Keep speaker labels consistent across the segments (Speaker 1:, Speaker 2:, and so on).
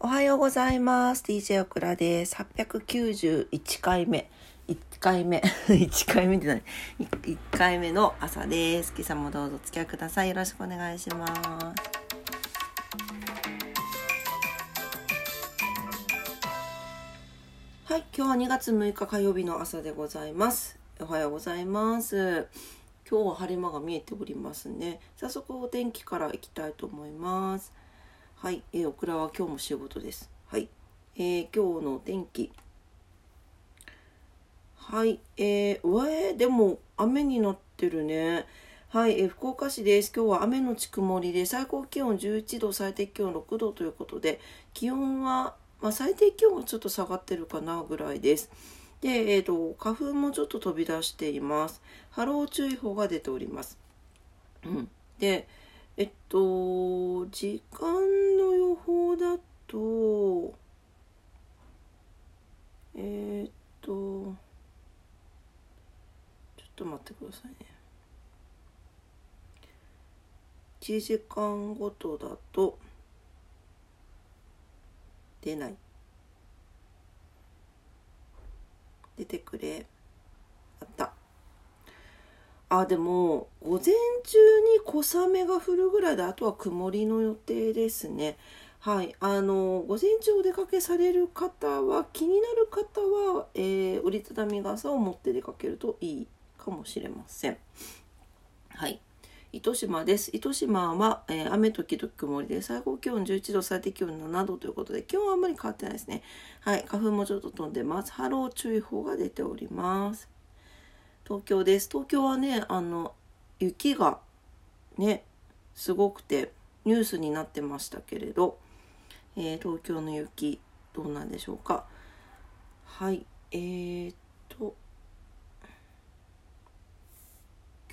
Speaker 1: おはようございます。DJ オクラです。891回目。1回目。1回目って何 ?1 回目の朝です。今朝もどうぞお付き合いください。よろしくお願いします。はい、今日は2月6日火曜日の朝でございます。おはようございます。今日は晴れ間が見えておりますね。早速お天気からいきたいと思います。はい、えー、オクラは今日も仕事です。はい、えー、今日の天気。はい、えー、うわえー、でも雨になってるね。はい、えー、福岡市です。今日は雨のち曇りで、最高気温11度、最低気温6度ということで、気温は、まあ、最低気温はちょっと下がってるかなぐらいです。で、えーと、花粉もちょっと飛び出しています。波浪注意報が出ております。うん、で、えっと、時間の予報だと、えー、っと、ちょっと待ってくださいね。1時間ごとだと、出ない。出てくれ。あった。あ、でも、午前中に小雨が降るぐらいで、あとは曇りの予定ですね。はい。あの、午前中お出かけされる方は、気になる方は、えー、折りたたみ傘を持って出かけるといいかもしれません。はい。糸島です。糸島は、えー、雨時々曇りで、最高気温11度、最低気温7度ということで、気温はあんまり変わってないですね。はい。花粉もちょっと飛んでます。波浪注意報が出ております。東京です。東京はね、あの、雪がね、すごくてニュースになってましたけれど、えー、東京の雪、どうなんでしょうか。はい。えー、っと、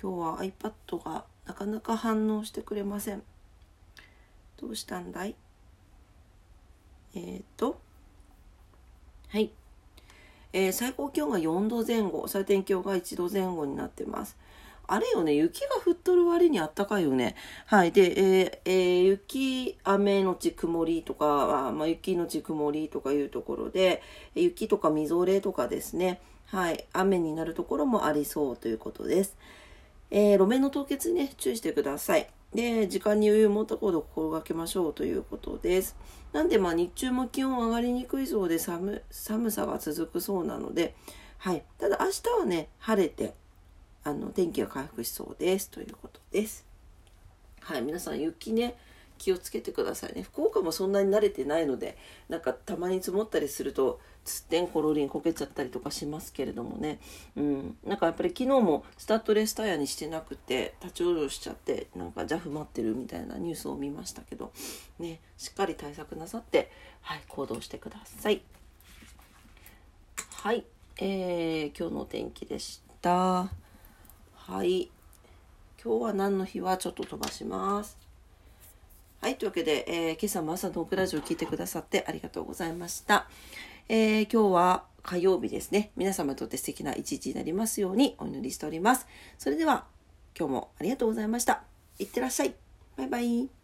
Speaker 1: 今日は iPad がなかなか反応してくれません。どうしたんだい？えー、っと、はい。えー、最高気温が4度前後、最低気温が1度前後になってます。あれよね、雪が降っとる割にあったかいよね。はい。で、えーえー、雪、雨のち曇りとか、まあ、雪のち曇りとかいうところで、雪とかみぞれとかですね。はい。雨になるところもありそうということです。えー、路面の凍結にね、注意してください。で、時間に余裕を持ったことを心がけましょうということです。なんで、まあ、日中も気温上がりにくいそうで寒、寒さが続くそうなので、はい。ただ、明日はね、晴れて、あの、天気が回復しそうです。ということです。はい。皆さん、雪ね、気をつけてくださいね。福岡もそんなに慣れてないので、なんかたまに積もったりすると、つってんころりんこけちゃったりとかしますけれどもね。うん。なんかやっぱり昨日もスタッドレスタイヤにしてなくて、立ち往生しちゃって、なんか JAF 待ってるみたいなニュースを見ましたけど、ね、しっかり対策なさって、はい、行動してください。はい。えー、今日のお天気でした。はい。今日は何の日は？ちょっと飛ばします。はい。というわけで、えー、今朝も朝のオクラジオを聞いてくださってありがとうございました。えー、今日は火曜日ですね。皆様にとって素敵な一日になりますようにお祈りしております。それでは、今日もありがとうございました。いってらっしゃい。バイバイ。